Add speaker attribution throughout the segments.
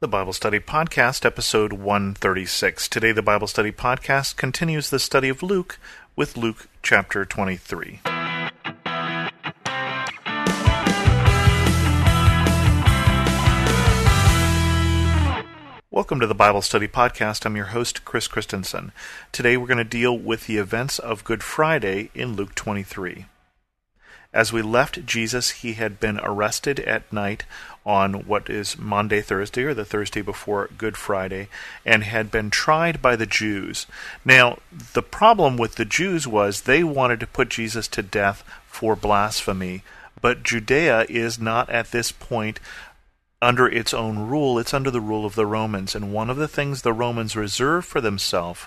Speaker 1: The Bible Study Podcast, episode 136. Today, the Bible Study Podcast continues the study of Luke with Luke chapter 23. Welcome to the Bible Study Podcast. I'm your host, Chris Christensen. Today, we're going to deal with the events of Good Friday in Luke 23. As we left Jesus, he had been arrested at night on what is Maundy, Thursday, or the Thursday before Good Friday, and had been tried by the Jews. Now, the problem with the Jews was they wanted to put Jesus to death for blasphemy, but Judea is not at this point under its own rule, it's under the rule of the Romans. And one of the things the Romans reserved for themselves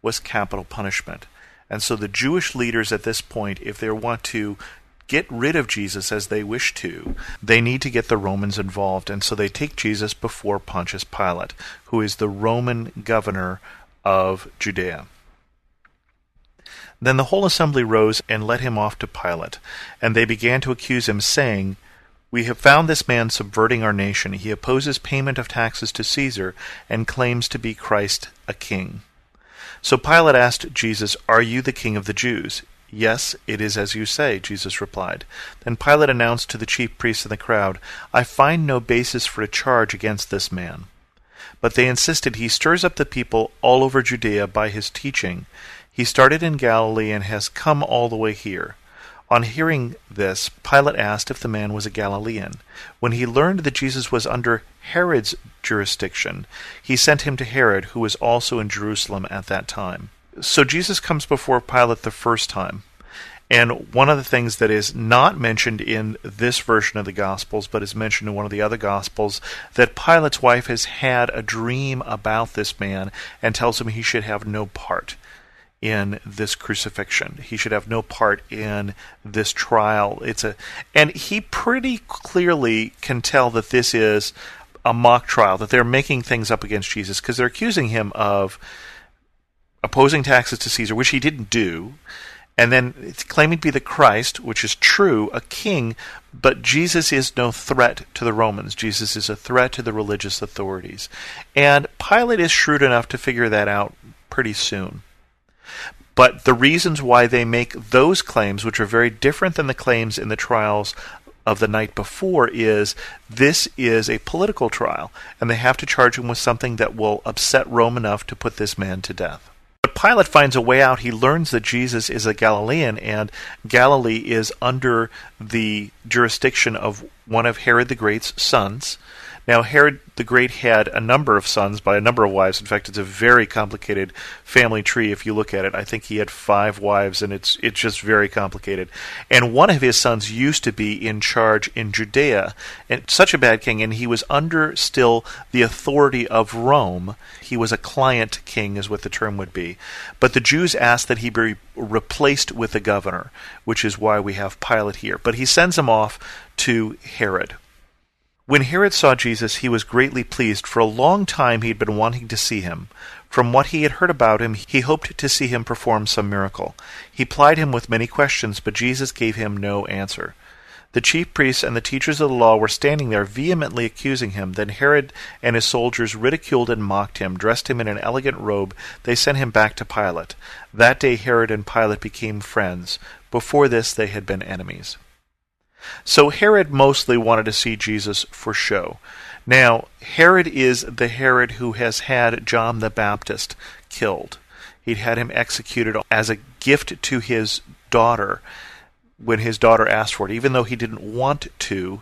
Speaker 1: was capital punishment. And so the Jewish leaders at this point, if they want to get rid of Jesus as they wish to, they need to get the Romans involved, and so they take Jesus before Pontius Pilate, who is the Roman governor of Judea. Then the whole assembly rose and led him off to Pilate, and they began to accuse him, saying, we have found this man subverting our nation. He opposes payment of taxes to Caesar and claims to be Christ a king. So Pilate asked Jesus, Are you the king of the Jews? Yes, it is as you say, Jesus replied. Then Pilate announced to the chief priests and the crowd, I find no basis for a charge against this man. But they insisted he stirs up the people all over Judea by his teaching. He started in Galilee and has come all the way here. On hearing this, Pilate asked if the man was a Galilean. When he learned that Jesus was under Herod's jurisdiction, he sent him to Herod, who was also in Jerusalem at that time. So Jesus comes before Pilate the first time. And one of the things that is not mentioned in this version of the Gospels, but is mentioned in one of the other Gospels, that Pilate's wife has had a dream about this man and tells him he should have no part in this crucifixion. He should have no part in this trial. It's a and he pretty clearly can tell that this is a mock trial, that they're making things up against Jesus because they're accusing him of opposing taxes to Caesar, which he didn't do, and then claiming to be the Christ, which is true, a king, but Jesus is no threat to the Romans. Jesus is a threat to the religious authorities. And Pilate is shrewd enough to figure that out pretty soon. But the reasons why they make those claims, which are very different than the claims in the trials of the night before is this is a political trial, and they have to charge him with something that will upset Rome enough to put this man to death. Pilate finds a way out, he learns that Jesus is a Galilean, and Galilee is under the jurisdiction of one of Herod the Great's sons. Now, Herod the Great had a number of sons by a number of wives. In fact, it's a very complicated family tree if you look at it. I think he had five wives, and it's it's just very complicated. And one of his sons used to be in charge in Judea, and such a bad king, and he was under still the authority of Rome. He was a client king, is what the term would be. But the Jews asked that he be replaced with a governor, which is why we have Pilate here. But he sends him off to Herod. When Herod saw Jesus, he was greatly pleased. For a long time he had been wanting to see him. From what he had heard about him, he hoped to see him perform some miracle. He plied him with many questions, but Jesus gave him no answer. The chief priests and the teachers of the law were standing there vehemently accusing him. Then Herod and his soldiers ridiculed and mocked him, dressed him in an elegant robe. They sent him back to Pilate. That day Herod and Pilate became friends. Before this, they had been enemies. So Herod mostly wanted to see Jesus for show. Now, Herod is the Herod who has had John the Baptist killed. He'd had him executed as a gift to his daughter when his daughter asked for it, even though he didn't want to.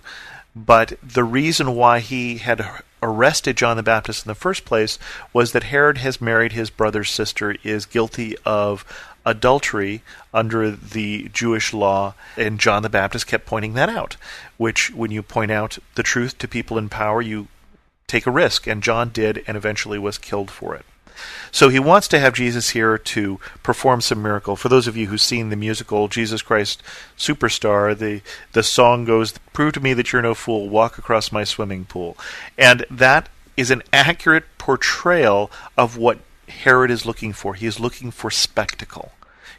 Speaker 1: But the reason why he had arrested John the Baptist in the first place was that Herod has married his brother's sister, is guilty of adultery under the Jewish law, and John the Baptist kept pointing that out. Which, when you point out the truth to people in power, you take a risk, and John did, and eventually was killed for it. So he wants to have Jesus here to perform some miracle. For those of you who've seen the musical Jesus Christ Superstar, the the song goes, "Prove to me that you're no fool, walk across my swimming pool," and that is an accurate portrayal of what Herod is looking for. He is looking for spectacle.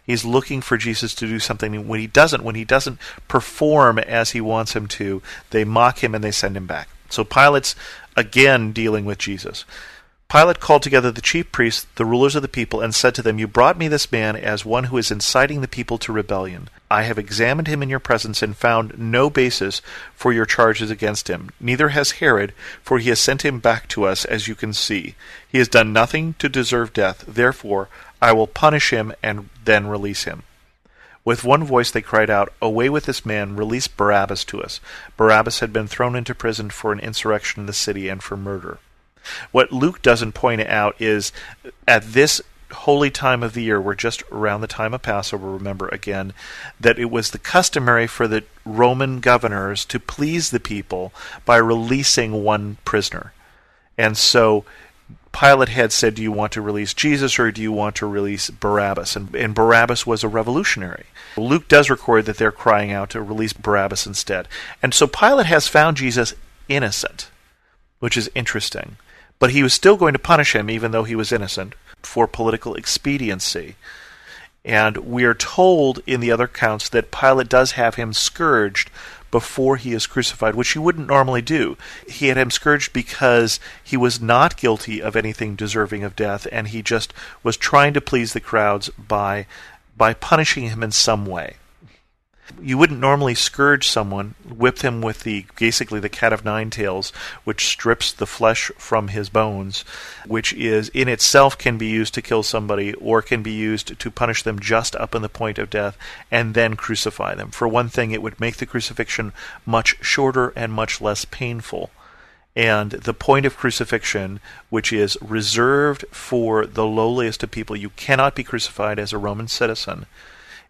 Speaker 1: He's looking for Jesus to do something. When he doesn't, when he doesn't perform as he wants him to, they mock him and they send him back. So Pilate's again dealing with Jesus. Pilate called together the chief priests, the rulers of the people, and said to them, You brought me this man as one who is inciting the people to rebellion. I have examined him in your presence and found no basis for your charges against him. Neither has Herod, for he has sent him back to us, as you can see. He has done nothing to deserve death. Therefore, I will punish him and then release him. With one voice they cried out, Away with this man, release Barabbas to us. Barabbas had been thrown into prison for an insurrection in the city and for murder. What Luke doesn't point out is at this holy time of the year we're just around the time of Passover, remember again, that it was the customary for the Roman governors to please the people by releasing one prisoner. And so Pilate had said, Do you want to release Jesus or do you want to release Barabbas? And, and, Barabbas was a revolutionary. Luke does record that they're crying out to release Barabbas instead. And so Pilate has found Jesus innocent, which is interesting. But he was still going to punish him even though he was innocent for political expediency. And we are told in the other accounts that Pilate does have him scourged before he is crucified, which he wouldn't normally do. He had him scourged because he was not guilty of anything deserving of death, and he just was trying to please the crowds by by punishing him in some way. You wouldn't normally scourge someone, whip them with the basically the cat of nine tails, which strips the flesh from his bones, which is in itself can be used to kill somebody or can be used to punish them just up in the point of death and then crucify them. For one thing, it would make the crucifixion much shorter and much less painful and the point of crucifixion, which is reserved for the lowliest of people. You cannot be crucified as a Roman citizen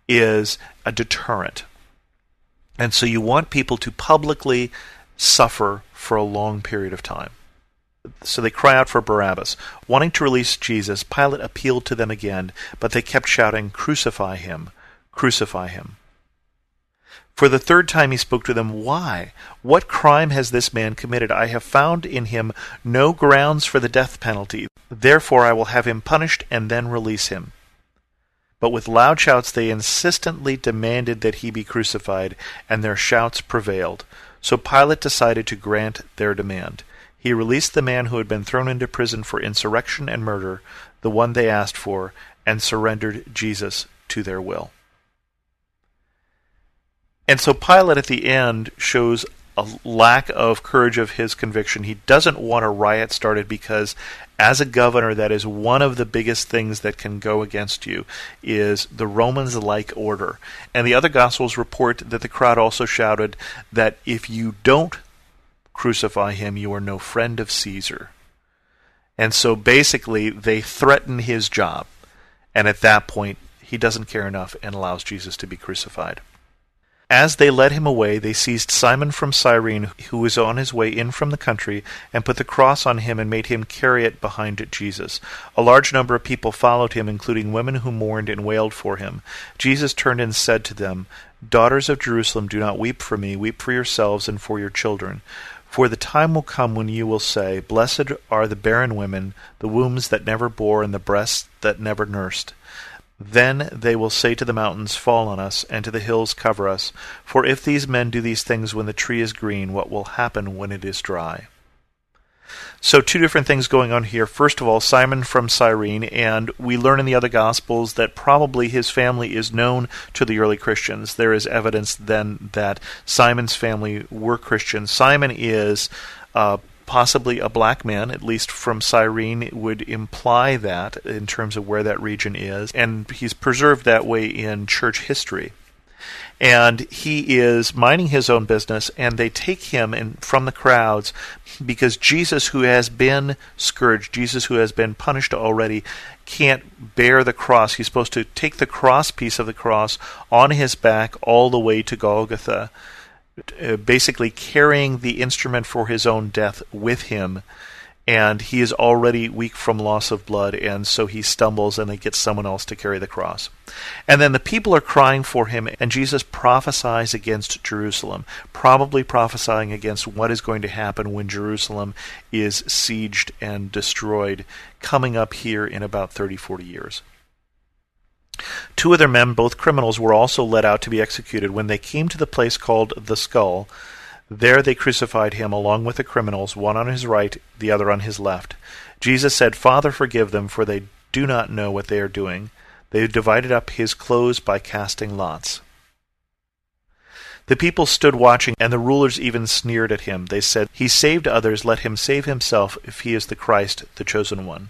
Speaker 1: is a deterrent. And so you want people to publicly suffer for a long period of time. So they cry out for Barabbas. Wanting to release Jesus, Pilate appealed to them again, but they kept shouting, Crucify him! Crucify him! For the third time he spoke to them, Why? What crime has this man committed? I have found in him no grounds for the death penalty. Therefore I will have him punished and then release him. But with loud shouts they insistently demanded that he be crucified, and their shouts prevailed. So Pilate decided to grant their demand. He released the man who had been thrown into prison for insurrection and murder, the one they asked for, and surrendered Jesus to their will. And so Pilate at the end shows a lack of courage of his conviction. He doesn't want a riot started because, as a governor, that is one of the biggest things that can go against you is the Romans-like order. And the other Gospels report that the crowd also shouted that if you don't crucify him, you are no friend of Caesar. And so basically, they threaten his job. And at that point, he doesn't care enough and allows Jesus to be crucified. As they led him away, they seized Simon from Cyrene, who was on his way in from the country, and put the cross on him and made him carry it behind Jesus. A large number of people followed him, including women who mourned and wailed for him. Jesus turned and said to them, Daughters of Jerusalem, do not weep for me, weep for yourselves and for your children. For the time will come when you will say, Blessed are the barren women, the wombs that never bore, and the breasts that never nursed. Then they will say to the mountains, Fall on us, and to the hills, Cover us. For if these men do these things when the tree is green, what will happen when it is dry? So, two different things going on here. First of all, Simon from Cyrene, and we learn in the other Gospels that probably his family is known to the early Christians. There is evidence then that Simon's family were Christians. Simon is. Uh, possibly a black man, at least from Cyrene, would imply that in terms of where that region is, and he's preserved that way in church history. And he is minding his own business, and they take him in, from the crowds because Jesus, who has been scourged, Jesus, who has been punished already, can't bear the cross. He's supposed to take the cross piece of the cross on his back all the way to Golgotha uh, basically carrying the instrument for his own death with him. And he is already weak from loss of blood, and so he stumbles and they get someone else to carry the cross. And then the people are crying for him, and Jesus prophesies against Jerusalem, probably prophesying against what is going to happen when Jerusalem is sieged and destroyed, coming up here in about 30, 40 years. Two other men, both criminals, were also led out to be executed. When they came to the place called the Skull, there they crucified him along with the criminals, one on his right, the other on his left. Jesus said, Father, forgive them, for they do not know what they are doing. They divided up his clothes by casting lots. The people stood watching, and the rulers even sneered at him. They said, He saved others, let him save himself, if he is the Christ, the chosen one.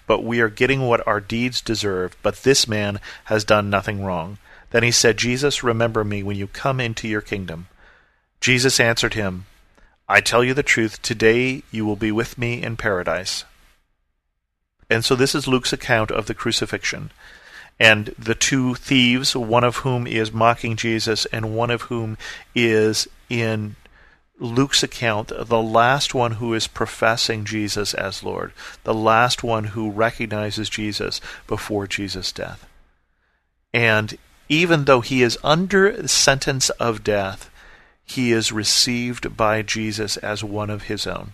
Speaker 1: but we are getting what our deeds deserve, but this man has done nothing wrong. Then he said, Jesus, remember me when you come into your kingdom. Jesus answered him, I tell you the truth, today you will be with me in paradise. And so this is Luke's account of the crucifixion. And the two thieves, one of whom is mocking Jesus and one of whom is in Luke's account, the last one who is professing Jesus as Lord, the last one who recognizes Jesus before Jesus' death. And even though he is under sentence of death, he is received by Jesus as one of his own.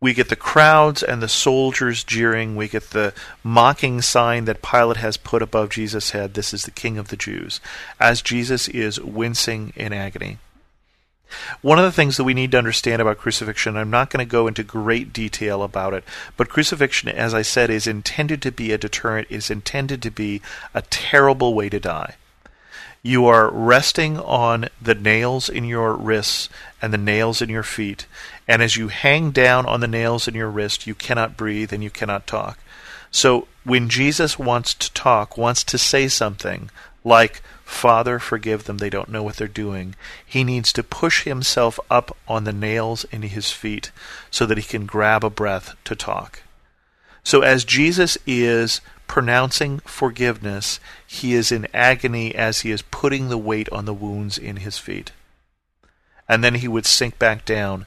Speaker 1: We get the crowds and the soldiers jeering. We get the mocking sign that Pilate has put above Jesus' head, This is the King of the Jews, as Jesus is wincing in agony. One of the things that we need to understand about crucifixion, I'm not going to go into great detail about it, but crucifixion, as I said, is intended to be a deterrent, it is intended to be a terrible way to die. You are resting on the nails in your wrists and the nails in your feet. And as you hang down on the nails in your wrist, you cannot breathe and you cannot talk. So when Jesus wants to talk, wants to say something like, Father, forgive them. They don't know what they're doing. He needs to push himself up on the nails in his feet so that he can grab a breath to talk. So, as Jesus is pronouncing forgiveness, he is in agony as he is putting the weight on the wounds in his feet. And then he would sink back down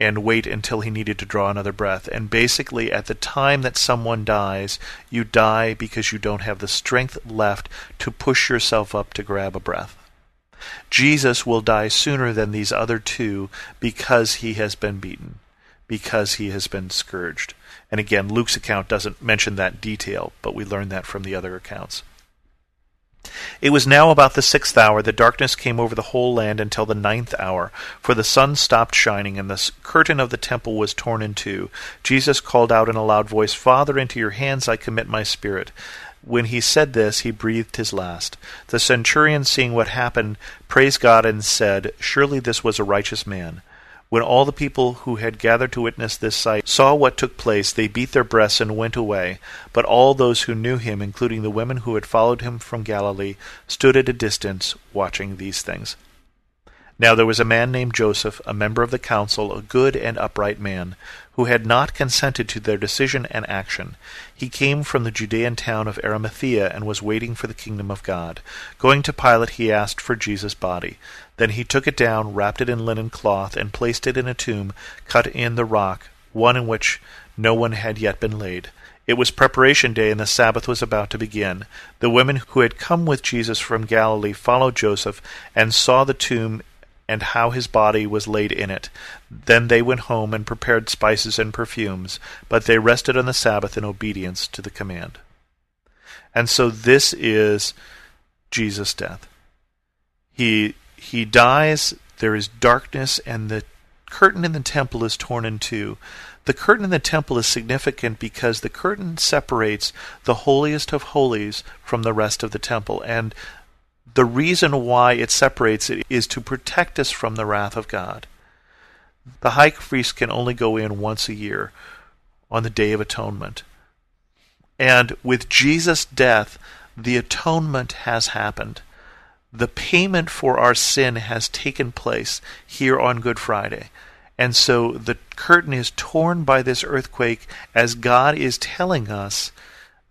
Speaker 1: and wait until he needed to draw another breath. And basically, at the time that someone dies, you die because you don't have the strength left to push yourself up to grab a breath. Jesus will die sooner than these other two because he has been beaten, because he has been scourged. And again, Luke's account doesn't mention that detail, but we learn that from the other accounts. It was now about the sixth hour, the darkness came over the whole land until the ninth hour, for the sun stopped shining, and the curtain of the temple was torn in two. Jesus called out in a loud voice, Father, into your hands I commit my spirit. When he said this, he breathed his last. The centurion, seeing what happened, praised God and said, Surely this was a righteous man. When all the people who had gathered to witness this sight saw what took place, they beat their breasts and went away. But all those who knew him, including the women who had followed him from Galilee, stood at a distance watching these things. Now there was a man named Joseph, a member of the council, a good and upright man, who had not consented to their decision and action. He came from the Judean town of Arimathea and was waiting for the kingdom of God. Going to Pilate, he asked for Jesus' body. Then he took it down, wrapped it in linen cloth, and placed it in a tomb cut in the rock, one in which no one had yet been laid. It was preparation day, and the Sabbath was about to begin. The women who had come with Jesus from Galilee followed Joseph and saw the tomb and how his body was laid in it. Then they went home and prepared spices and perfumes, but they rested on the Sabbath in obedience to the command. And so this is Jesus' death. He he dies, there is darkness and the curtain in the temple is torn in two. The curtain in the temple is significant because the curtain separates the holiest of holies from the rest of the temple and the reason why it separates it is to protect us from the wrath of God. The high priest can only go in once a year on the Day of Atonement. And with Jesus' death, the atonement has happened. The payment for our sin has taken place here on Good Friday. And so the curtain is torn by this earthquake as God is telling us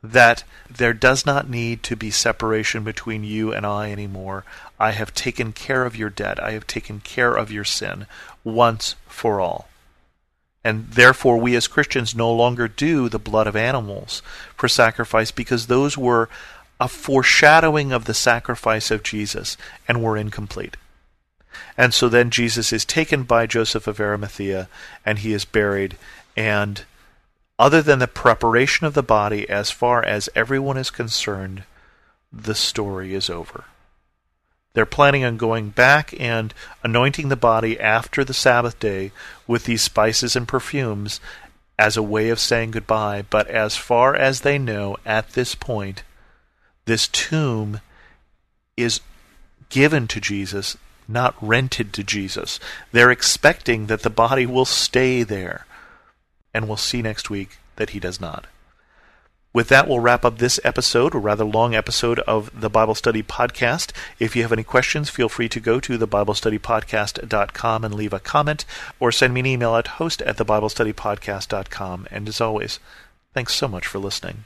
Speaker 1: that there does not need to be separation between you and I anymore. I have taken care of your debt. I have taken care of your sin once for all. And therefore, we as Christians no longer do the blood of animals for sacrifice because those were a foreshadowing of the sacrifice of Jesus and were incomplete. And so then Jesus is taken by Joseph of Arimathea and he is buried and other than the preparation of the body, as far as everyone is concerned, the story is over. They're planning on going back and anointing the body after the Sabbath day with these spices and perfumes as a way of saying goodbye. But as far as they know at this point, this tomb is given to Jesus, not rented to Jesus. They're expecting that the body will stay there and we'll see next week that he does not. With that, we'll wrap up this episode, a rather long episode of the Bible Study Podcast. If you have any questions, feel free to go to thebiblestudypodcast.com and leave a comment, or send me an email at host at thebiblestudypodcast.com. And as always, thanks so much for listening.